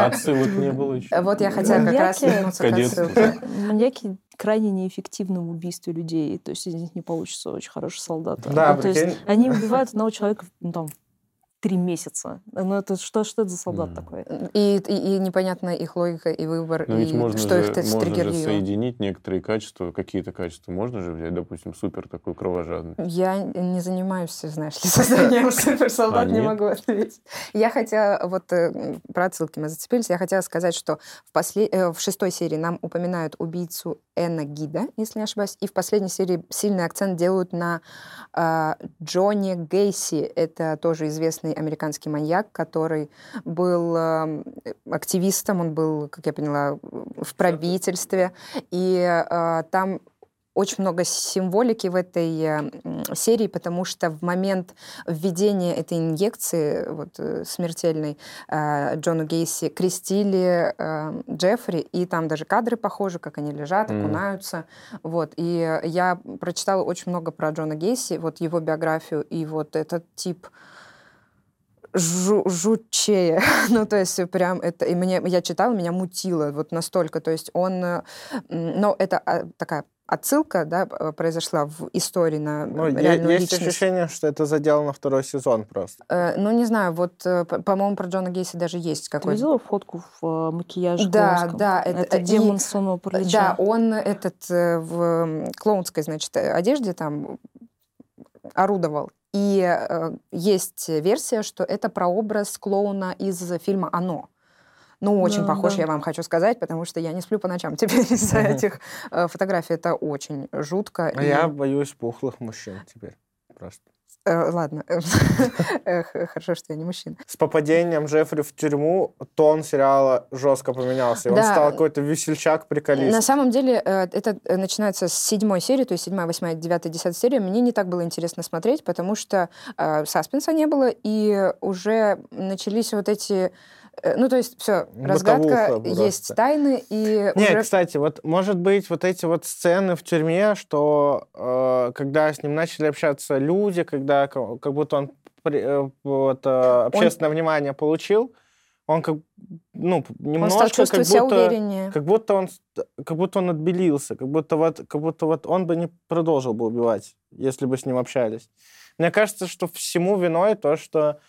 Speaker 1: Отсылок не было еще.
Speaker 3: Вот я хотела как раз вернуться к отсылке.
Speaker 4: Маньяки крайне неэффективны в убийстве людей. То есть из них не получится очень хороший солдат.
Speaker 2: Да,
Speaker 4: ну, то есть они убивают одного человека ну, там, три месяца. Ну, это что, что это за солдат mm. такой?
Speaker 3: И, и, и непонятна их логика и выбор, Но ведь и можно что же, их
Speaker 1: можно же соединить некоторые качества, какие-то качества можно же взять, допустим, супер такой кровожадный.
Speaker 3: Я не занимаюсь, знаешь ли, созданием суперсолдат, не могу ответить. Я хотела, вот э, про отсылки мы зацепились, я хотела сказать, что в, после, э, в шестой серии нам упоминают убийцу Энна Гида, если не ошибаюсь, и в последней серии сильный акцент делают на э, Джонни Гейси, это тоже известный известный американский маньяк, который был эм, активистом, он был, как я поняла, в правительстве. И э, там очень много символики в этой э, серии, потому что в момент введения этой инъекции вот, э, смертельной э, Джону Гейси крестили Джеффри, и там даже кадры похожи, как они лежат, окунаются. Mm. Вот. И я прочитала очень много про Джона Гейси, вот его биографию, и вот этот тип жу жутчее. ну, то есть прям это... И мне, я читала, меня мутило вот настолько. То есть он... Э, но это а, такая отсылка да, произошла в истории на ну, реальную
Speaker 2: есть личность. ощущение, что это задел на второй сезон просто.
Speaker 3: Э, ну, не знаю, вот, э, по-моему, про Джона Гейси даже есть какой-то...
Speaker 4: Ты видела фотку в э, макияже
Speaker 3: Да, клоунском? да.
Speaker 4: Это, это демон и, сонного паралича.
Speaker 3: Да, он этот в клоунской, значит, одежде там орудовал. И э, есть версия, что это прообраз клоуна из фильма «Оно». Ну, очень да, похож, да. я вам хочу сказать, потому что я не сплю по ночам теперь из-за этих э, фотографий. Это очень жутко.
Speaker 2: А и... я боюсь пухлых мужчин теперь просто.
Speaker 3: Э, ладно, хорошо, что я не мужчина.
Speaker 2: С попадением Джеффри в тюрьму тон сериала жестко поменялся. И да. Он стал какой-то весельчак, приколист.
Speaker 3: На самом деле, э, это э, начинается с седьмой серии, то есть седьмая, восьмая, девятая, десятая серия. Мне не так было интересно смотреть, потому что э, саспенса не было, и уже начались вот эти Э, ну, то есть, все, разгадка, есть тайны, и
Speaker 2: Не,
Speaker 3: уже...
Speaker 2: кстати, вот, может быть, вот эти вот сцены в тюрьме, что э, когда с ним начали общаться люди, когда как будто он э, вот, э, общественное он... внимание получил, он как ну немножко
Speaker 3: он
Speaker 2: как
Speaker 3: будто увереннее.
Speaker 2: как будто он как будто он отбелился как будто вот как будто вот он бы не продолжил бы убивать если бы с ним общались мне кажется что всему виной то что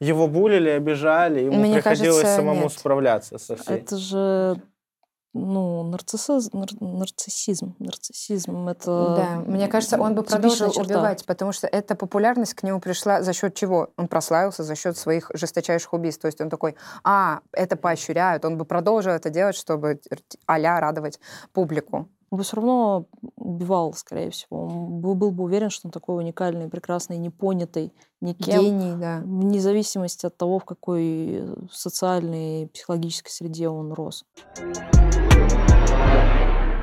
Speaker 2: его булили, обижали, ему Мне приходилось кажется, самому нет. справляться со всей.
Speaker 4: Это же ну, нарциссизм, нар, нарциссизм, нарциссизм, это...
Speaker 3: Да, мне кажется, он бы продолжил черта. убивать, потому что эта популярность к нему пришла за счет чего? Он прославился за счет своих жесточайших убийств. То есть он такой, а, это поощряют, он бы продолжил это делать, чтобы а радовать публику
Speaker 4: он бы все равно убивал, скорее всего. Он был бы уверен, что он такой уникальный, прекрасный, непонятый никем.
Speaker 3: Гений, да.
Speaker 4: Вне зависимости от того, в какой социальной и психологической среде он рос.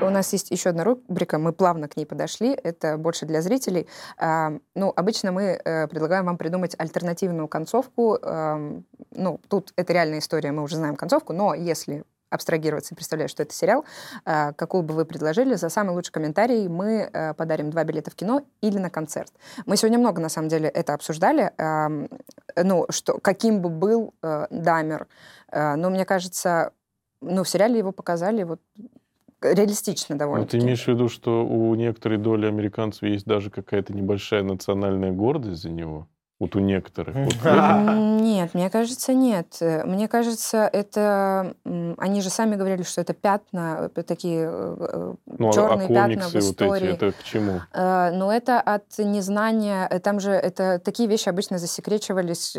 Speaker 3: У нас есть еще одна рубрика, мы плавно к ней подошли, это больше для зрителей. Ну, обычно мы э, предлагаем вам придумать альтернативную концовку. Ну, тут это реальная история, мы уже знаем концовку, но если абстрагироваться и представлять, что это сериал, э, какую бы вы предложили, за самый лучший комментарий мы э, подарим два билета в кино или на концерт. Мы сегодня много, на самом деле, это обсуждали, ну, что, каким бы был э, Дамер, но мне кажется, ну, в сериале его показали вот реалистично довольно.
Speaker 1: ты имеешь в виду, что у некоторой доли американцев есть даже какая-то небольшая национальная гордость за него? Вот у некоторых.
Speaker 3: Нет, мне кажется, нет. Мне кажется, это... Они же сами говорили, что это пятна, э, такие э, ну, черные а пятна в истории.
Speaker 1: Вот эти, это к чему?
Speaker 3: Э, но это от незнания. Там же это такие вещи обычно засекречивались,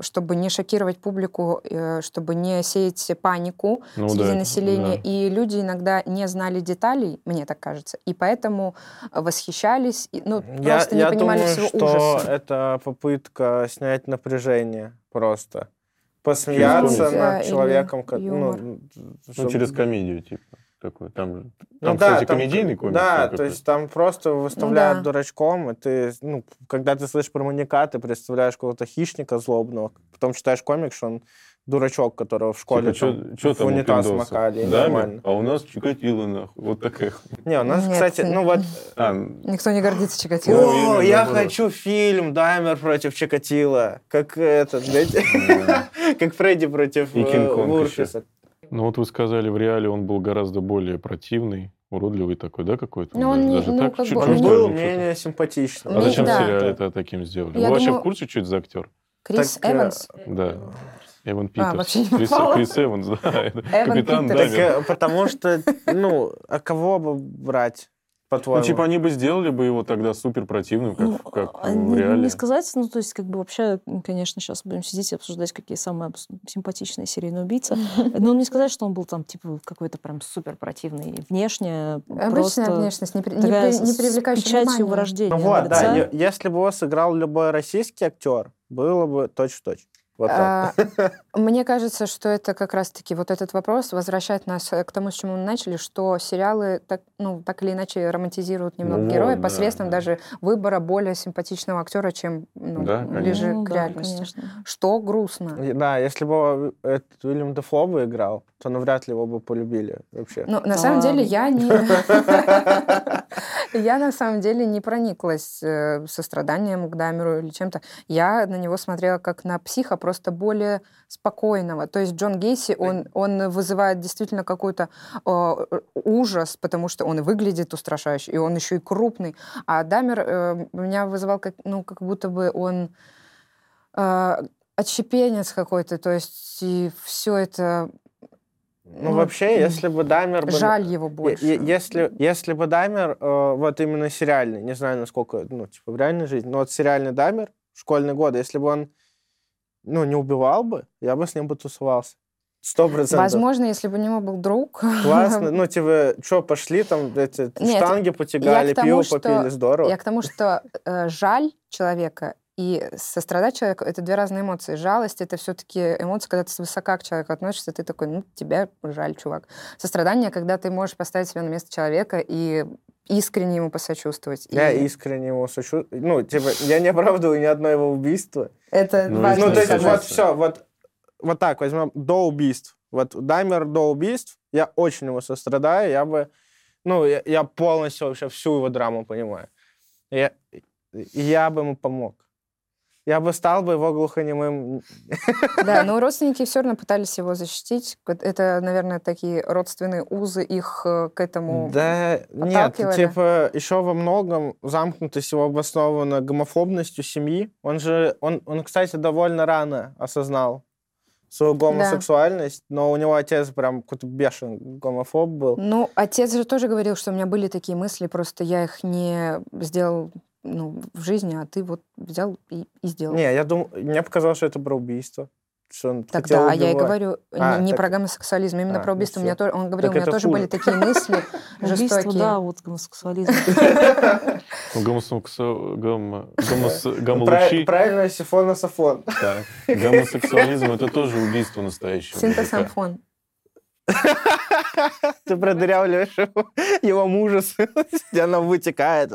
Speaker 3: чтобы не шокировать публику, чтобы не сеять панику ну, среди да, населения. Да. И люди иногда не знали деталей, мне так кажется, и поэтому восхищались, ну,
Speaker 2: я,
Speaker 3: просто не
Speaker 2: я
Speaker 3: понимали
Speaker 2: думаю,
Speaker 3: всего
Speaker 2: что
Speaker 3: ужаса.
Speaker 2: это попытка снять напряжение просто. Посмеяться через над человеком. Как, ну,
Speaker 1: чтобы... ну, через комедию, типа. Такой. Там, там ну, кстати, там, комедийный комик.
Speaker 2: Да, то есть там просто выставляют ну, да. дурачком, и ты, ну, когда ты слышишь про маньяка, ты представляешь какого-то хищника злобного, потом читаешь комик, что он дурачок, которого в школе типа, там, чё, чё в унитаз макали.
Speaker 1: Да, нормально. А у нас Чикатило, нахуй. Вот такая.
Speaker 2: Не, у нас, Нет, кстати, ну вот...
Speaker 3: А, Никто не гордится Чикатило.
Speaker 2: О, я хочу фильм «Даймер против Чикатило». Как этот, как Фредди против Мурфиса. Э,
Speaker 1: ну вот вы сказали, в реале он был гораздо более противный, уродливый такой, да, какой-то?
Speaker 3: Ну, он
Speaker 1: даже
Speaker 3: ну,
Speaker 1: так,
Speaker 3: как
Speaker 1: чуть,
Speaker 3: бы,
Speaker 2: он был менее симпатичный.
Speaker 1: А зачем да. в сериале это таким сделали? Я Вы думаю... вообще в курсе, что это за актер?
Speaker 3: Крис так, Эванс?
Speaker 1: Да. Эван Питерс.
Speaker 3: А, вообще не
Speaker 1: Крис, Крис Эванс, да.
Speaker 3: Эван
Speaker 1: Капитан
Speaker 3: Питерс.
Speaker 2: Так, потому что, ну, а кого бы брать? по-твоему?
Speaker 1: Ну, типа, они бы сделали бы его тогда супер противным, как, ну, как
Speaker 4: а в реале. Не сказать, ну, то есть, как бы вообще, конечно, сейчас будем сидеть и обсуждать, какие самые симпатичные серийные убийцы. Но не сказать, что он был там, типа, какой-то прям супер противный. Внешне
Speaker 3: Обычная
Speaker 4: просто
Speaker 3: внешность, не, при, не, при, не привлекающая
Speaker 4: печатью вырождения
Speaker 2: Ну вот, да, если бы его сыграл любой российский актер, было бы точь-в-точь. Вот а,
Speaker 3: мне кажется, что это как раз-таки вот этот вопрос возвращает нас э, к тому, с чему мы начали, что сериалы так, ну, так или иначе романтизируют немного ну, героя да, посредством да. даже выбора более симпатичного актера, чем ну, да, ближе ну, к да, реальности. Конечно. Что грустно.
Speaker 2: Да, если бы этот Уильям Дефло бы играл, то навряд ли его бы полюбили вообще.
Speaker 3: Ну, на самом деле я не... Я на самом деле не прониклась э, состраданием к Дамеру или чем-то. Я на него смотрела как на психа, просто более спокойного. То есть Джон Гейси, он, он вызывает действительно какой-то э, ужас, потому что он выглядит устрашающе, и он еще и крупный. А Дамер э, меня вызывал как, ну, как будто бы он э, отщепенец какой-то, то есть и все это
Speaker 2: ну, ну, вообще, если бы Даймер... Бы,
Speaker 3: жаль его больше.
Speaker 2: Если, если бы Даймер, э, вот именно сериальный, не знаю, насколько, ну, типа, в реальной жизни, но вот сериальный Даймер, школьные годы, если бы он, ну, не убивал бы, я бы с ним бы тусовался. Сто процентов.
Speaker 3: Возможно, если бы у него был друг.
Speaker 2: Классно. Ну, типа, что, пошли там, эти Нет, штанги потягали, пиво что, попили, здорово.
Speaker 3: Я к тому, что э, жаль человека и сострадать человеку — это две разные эмоции. Жалость — это все-таки эмоция, когда ты свысока к человеку относишься, ты такой, ну, тебя жаль, чувак. Сострадание, когда ты можешь поставить себя на место человека и искренне ему посочувствовать.
Speaker 2: Я
Speaker 3: и...
Speaker 2: искренне ему сочувствую. Ну, типа, я не оправдываю ни одно его убийство.
Speaker 3: Это
Speaker 2: ну, важно. Ну, то есть, вот все, вот, вот так возьмем до убийств. Вот Даймер до убийств, я очень ему сострадаю, я бы, ну, я, я полностью вообще всю его драму понимаю. Я, я бы ему помог я бы стал бы его глухонемым.
Speaker 3: Да, но родственники все равно пытались его защитить. Это, наверное, такие родственные узы их э, к этому
Speaker 2: Да, нет, типа еще во многом замкнутость его обоснована гомофобностью семьи. Он же, он, он кстати, довольно рано осознал свою гомосексуальность, да. но у него отец прям какой-то бешеный гомофоб был.
Speaker 3: Ну, отец же тоже говорил, что у меня были такие мысли, просто я их не сделал ну, в жизни, а ты вот взял и, и сделал.
Speaker 2: Не, я думал, мне показалось, что это про убийство. Что он
Speaker 3: Тогда да, я и говорю а, не так... про гомосексуализм, именно а, про убийство. Ну, у меня тоже, он говорил, так у меня тоже хуже. были такие мысли
Speaker 4: жестокие. да, вот гомосексуализм.
Speaker 1: Гомолучи.
Speaker 2: Правильно, сифон сафон.
Speaker 1: Гомосексуализм — это тоже убийство настоящее.
Speaker 3: Синтосамфон.
Speaker 2: Ты продырявливаешь его, его мужа, и она вытекает.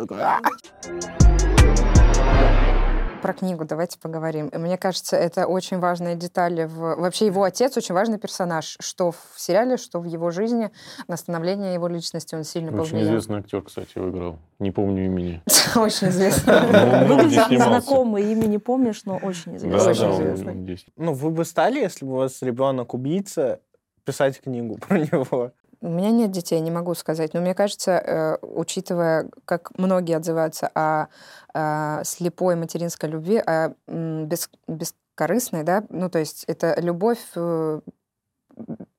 Speaker 3: Про книгу давайте поговорим. Мне кажется, это очень важная деталь. В... Вообще его отец очень важный персонаж, что в сериале, что в его жизни. На становление его личности он сильно
Speaker 1: очень повлиял. Очень известный актер, кстати, его играл. Не помню имени.
Speaker 3: Очень известный.
Speaker 4: Выглядит незнакомый, имя не помнишь, но очень известный.
Speaker 2: Ну, вы бы стали, если бы у вас ребенок убийца, писать книгу про него?
Speaker 3: У меня нет детей, не могу сказать. Но мне кажется, э, учитывая, как многие отзываются о, о слепой материнской любви, о бес, бескорыстной, да, ну то есть это любовь э,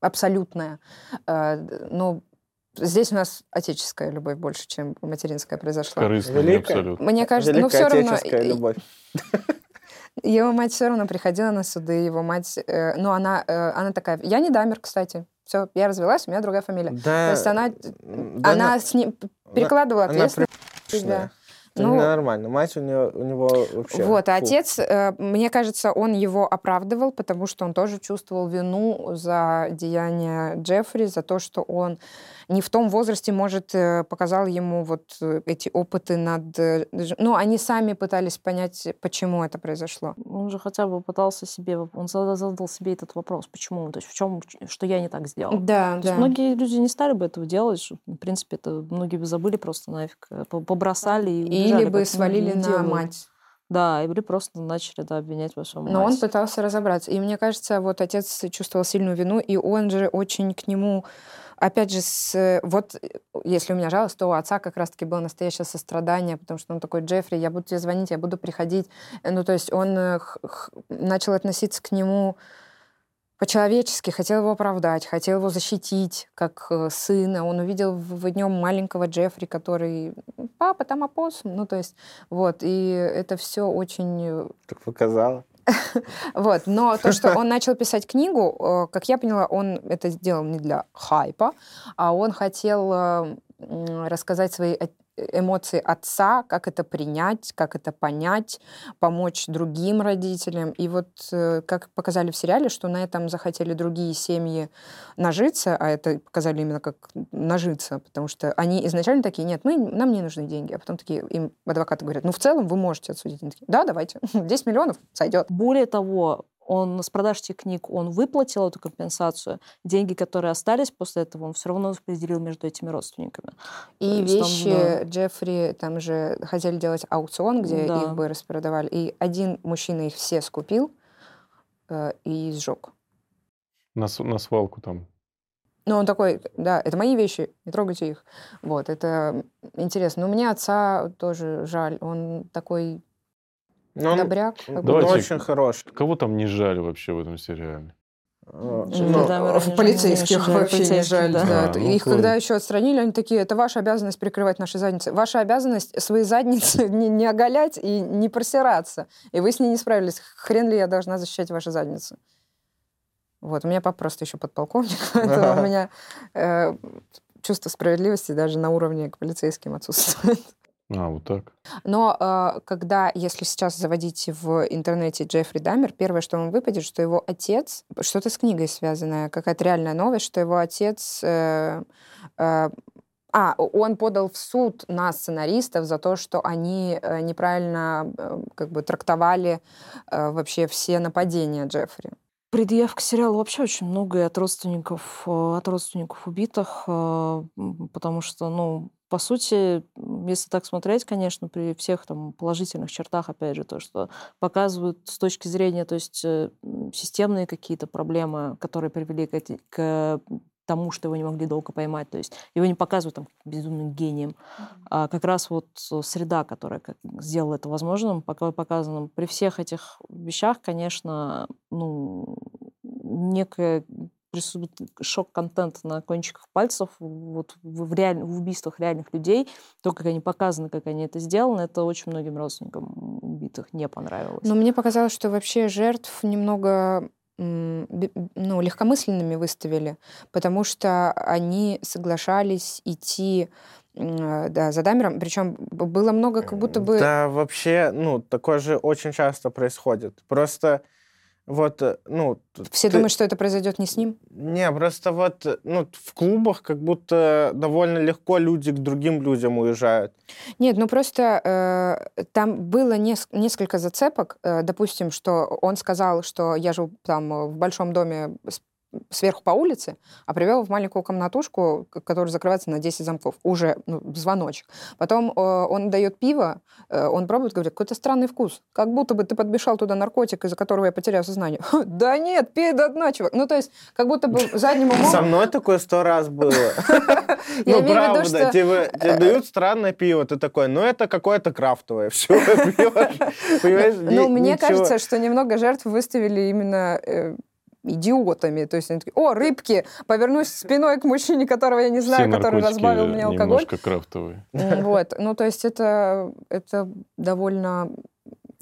Speaker 3: абсолютная. Э, но Здесь у нас отеческая любовь больше, чем материнская произошла.
Speaker 1: Корыстная, Великая. абсолютно.
Speaker 3: Мне кажется, ну все равно...
Speaker 2: любовь.
Speaker 3: Его мать все равно приходила на суды, его мать, э, ну, она, э, она такая, я не дамер, кстати, все, я развелась, у меня другая фамилия. Да, То есть она, да, она на, с ним перекладывала ответственность.
Speaker 2: Да. Это ну, нормально. Мать у него, у него вообще...
Speaker 3: Вот, а отец, э, мне кажется, он его оправдывал, потому что он тоже чувствовал вину за деяния Джеффри, за то, что он не в том возрасте, может, э, показал ему вот э, эти опыты над... Ну, они сами пытались понять, почему это произошло.
Speaker 4: Он же хотя бы пытался себе... Он задал себе этот вопрос, почему? То есть в чем, что я не так сделал?
Speaker 3: Да,
Speaker 4: да. многие люди не стали бы этого делать. В принципе, это многие бы забыли просто нафиг, побросали и
Speaker 3: или бы свалили на делают. мать.
Speaker 4: Да, или просто начали да, обвинять во всем.
Speaker 3: Но мать. он пытался разобраться. И мне кажется, вот отец чувствовал сильную вину, и он же очень к нему опять же, с, вот если у меня жалость, то у отца как раз-таки было настоящее сострадание, потому что он такой, Джеффри, я буду тебе звонить, я буду приходить. Ну, то есть он э, начал относиться к нему по-человечески, хотел его оправдать, хотел его защитить как э, сына. Он увидел в нем маленького Джеффри, который папа, там опоссум. Ну, то есть, вот, и это все очень...
Speaker 2: Так э, показала.
Speaker 3: Вот, но то, что он начал писать книгу, э, как я поняла, он это сделал не для хайпа, а он хотел рассказать свои эмоции отца, как это принять, как это понять, помочь другим родителям. И вот э, как показали в сериале, что на этом захотели другие семьи нажиться, а это показали именно как нажиться, потому что они изначально такие, нет, мы, нам не нужны деньги, а потом такие, им адвокаты говорят, ну в целом вы можете отсудить. Они такие, да, давайте, 10 миллионов сойдет.
Speaker 4: Более того, он с продаж этих книг, он выплатил эту компенсацию. Деньги, которые остались после этого, он все равно распределил между этими родственниками.
Speaker 3: И вещи там, да. Джеффри, там же хотели делать аукцион, где да. их бы распродавали. И один мужчина их все скупил э, и сжег.
Speaker 1: На, на свалку там.
Speaker 3: Ну, он такой, да, это мои вещи, не трогайте их. Вот, это интересно. Но мне отца тоже жаль. Он такой но он, Добряк.
Speaker 2: Давайте, он очень хороший.
Speaker 1: Кого там не жаль вообще в этом сериале?
Speaker 3: Ну, ну, в полицейских вообще не жаль. Да. Да. А, ну, Их когда еще отстранили, они такие, это ваша обязанность прикрывать наши задницы. Ваша обязанность свои задницы не, не оголять и не просираться. И вы с ней не справились. Хрен ли я должна защищать ваши задницы? Вот, у меня папа просто еще подполковник, поэтому у меня э, чувство справедливости даже на уровне к полицейским отсутствует.
Speaker 1: А, вот так.
Speaker 3: Но э, когда, если сейчас заводить в интернете Джеффри Даммер, первое, что вам выпадет, что его отец, что-то с книгой связанное, какая-то реальная новость, что его отец... Э, э, а, он подал в суд на сценаристов за то, что они э, неправильно как бы трактовали э, вообще все нападения Джеффри.
Speaker 4: Предъяв к сериалу вообще очень много и от родственников, от родственников убитых, потому что, ну, по сути, если так смотреть, конечно, при всех там положительных чертах, опять же, то, что показывают с точки зрения, то есть э, системные какие-то проблемы, которые привели к, к тому, что его не могли долго поймать. То есть его не показывают там безумным гением. А как раз вот среда, которая как, сделала это возможным, пока показано. При всех этих вещах, конечно, ну, некая присутствует шок-контент на кончиках пальцев вот в, реаль... в убийствах реальных людей, то, как они показаны, как они это сделаны, это очень многим родственникам убитых не понравилось.
Speaker 3: Но мне показалось, что вообще жертв немного ну, легкомысленными выставили, потому что они соглашались идти да, за Дамером, причем было много как будто бы...
Speaker 2: Да, вообще, ну, такое же очень часто происходит. Просто вот, э, ну...
Speaker 3: Все ты... думают, что это произойдет не с ним?
Speaker 2: Не, просто вот, э, ну, в клубах как будто довольно легко люди к другим людям уезжают.
Speaker 3: Нет, ну просто э, там было нес- несколько зацепок. Э, допустим, что он сказал, что я живу там в большом доме с сверху по улице, а привел в маленькую комнатушку, которая закрывается на 10 замков. Уже ну, звоночек. Потом э, он дает пиво, э, он пробует, говорит, какой-то странный вкус. Как будто бы ты подмешал туда наркотик, из-за которого я потерял сознание. Да нет, пей до дна, чувак. Ну, то есть, как будто бы задним умом...
Speaker 2: Со мной такое сто раз было. Ну, правда, тебе дают странное пиво, ты такой, ну, это какое-то крафтовое, все, пьешь.
Speaker 3: Ну, мне кажется, что немного жертв выставили именно э, идиотами. То есть они такие, о, рыбки, повернусь спиной к мужчине, которого я не знаю, Все который разбавил мне алкоголь.
Speaker 1: немножко крафтовые.
Speaker 3: Вот, ну то есть это, это довольно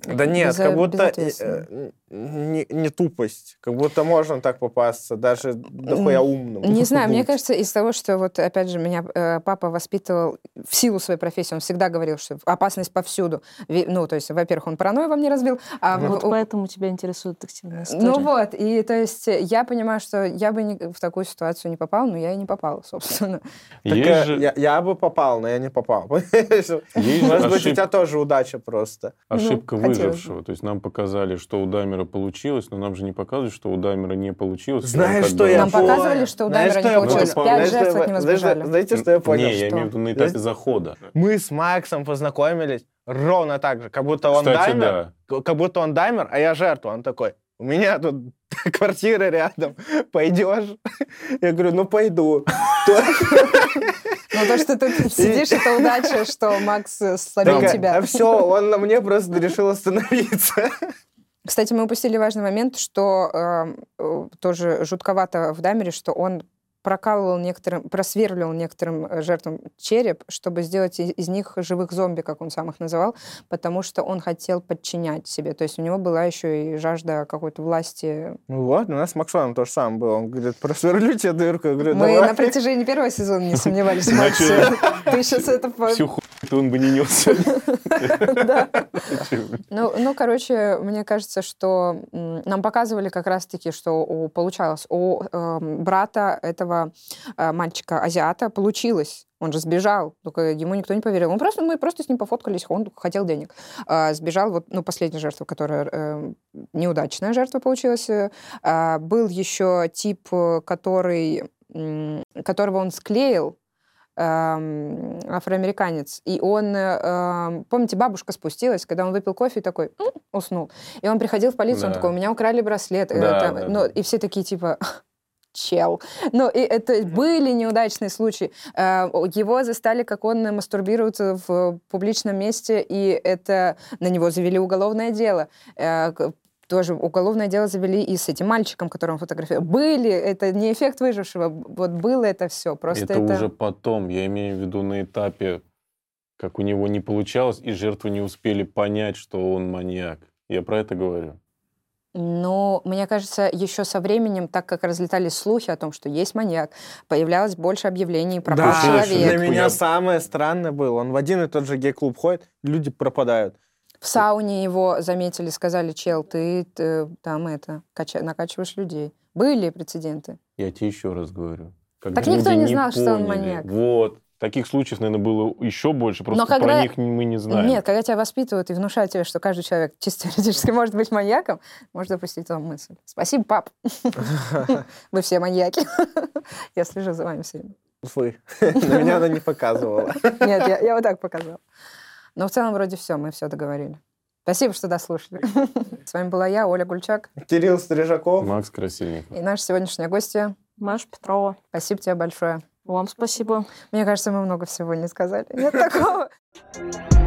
Speaker 2: да нет, как будто э, не, не тупость, как будто можно так попасться, даже дохуя умным.
Speaker 3: Не знаю, мне кажется, из того, что вот, опять же, меня э, папа воспитывал в силу своей профессии, он всегда говорил, что опасность повсюду. Ну, то есть, во-первых, он паранойю во мне разбил.
Speaker 4: А вот в... поэтому тебя интересует детективная история.
Speaker 3: Ну вот, и то есть я понимаю, что я бы не, в такую ситуацию не попал, но я и не попал, собственно.
Speaker 2: Так, э, же... я, я бы попал, но я не попал. Может быть, у тебя тоже удача просто.
Speaker 1: Ошибка ну, выжившего. То есть нам показали, что у Дамера получилось, но нам же не показывают, что у Дамера не получилось.
Speaker 2: Знаешь, что я
Speaker 3: Нам показывали, что у Дамера не получилось. Пять жертв от него сбежали.
Speaker 2: Знаете, что я понял?
Speaker 1: Не, я имею в виду на этапе захода.
Speaker 2: Мы с Максом познакомились ровно так же, как будто он Даймер, как будто он Даймер, а я жертва. Он такой, у меня тут квартира рядом, пойдешь? Я говорю, ну пойду.
Speaker 3: Ну то, что ты сидишь, это удача, что Макс слабее тебя.
Speaker 2: А все, он на мне просто решил остановиться.
Speaker 3: Кстати, мы упустили важный момент, что э, тоже жутковато в Дамере, что он прокалывал некоторым, просверлил некоторым э, жертвам череп, чтобы сделать из них живых зомби, как он сам их называл, потому что он хотел подчинять себе. То есть у него была еще и жажда какой-то власти.
Speaker 2: Ну вот, у нас с Максоном то же самое было. Он говорит, просверлю дырку. Я говорю,
Speaker 3: Мы на протяжении первого сезона не сомневались в Максе. Ты сейчас это...
Speaker 1: Всю и он бы не нес.
Speaker 3: Ну, ну, короче, мне кажется, что нам показывали как раз-таки, что получалось у эм, брата этого э, мальчика-азиата получилось. Он же сбежал, только ему никто не поверил. Он просто, мы просто с ним пофоткались, он хотел денег. А, сбежал, вот, ну, последняя жертва, которая э, неудачная жертва получилась. А, был еще тип, который, которого он склеил, афроамериканец, и он, э, помните, бабушка спустилась, когда он выпил кофе и такой уснул. И он приходил в полицию, да. он такой, у меня украли браслет. Да, это, да, ну, да. И все такие типа, чел. Ну, и это были неудачные случаи. Э, его застали, как он мастурбируется в публичном месте, и это на него завели уголовное дело э, тоже уголовное дело завели и с этим мальчиком, которого фотографировали. Были, это не эффект выжившего, вот было это все. Просто
Speaker 1: это, это уже потом, я имею в виду на этапе, как у него не получалось, и жертвы не успели понять, что он маньяк. Я про это говорю.
Speaker 3: Но мне кажется, еще со временем, так как разлетались слухи о том, что есть маньяк, появлялось больше объявлений про да, человека.
Speaker 2: Для меня самое странное было, он в один и тот же гей-клуб ходит, люди пропадают.
Speaker 3: В сауне его заметили, сказали, чел, ты, ты там это, кача, накачиваешь людей. Были прецеденты.
Speaker 1: Я тебе еще раз говорю.
Speaker 3: Так никто не знал, поняли. что он маньяк.
Speaker 1: Вот. Таких случаев, наверное, было еще больше, просто Но когда... про них мы не знаем.
Speaker 3: Нет, когда тебя воспитывают и внушают тебе, что каждый человек чисто теоретически может быть маньяком, можно допустить эту мысль. Спасибо, пап. Вы все маньяки. Я слежу за вами все время.
Speaker 2: Вы. На меня она не показывала.
Speaker 3: Нет, я вот так показала. Но в целом вроде все, мы все договорили. Спасибо, что дослушали. С вами была я, Оля Гульчак.
Speaker 2: Кирилл Стрижаков.
Speaker 1: Макс Красильников.
Speaker 3: И наша сегодняшняя гостья.
Speaker 4: Маша Петрова.
Speaker 3: Спасибо тебе большое.
Speaker 4: Вам спасибо.
Speaker 3: Мне кажется, мы много всего не сказали. Нет такого.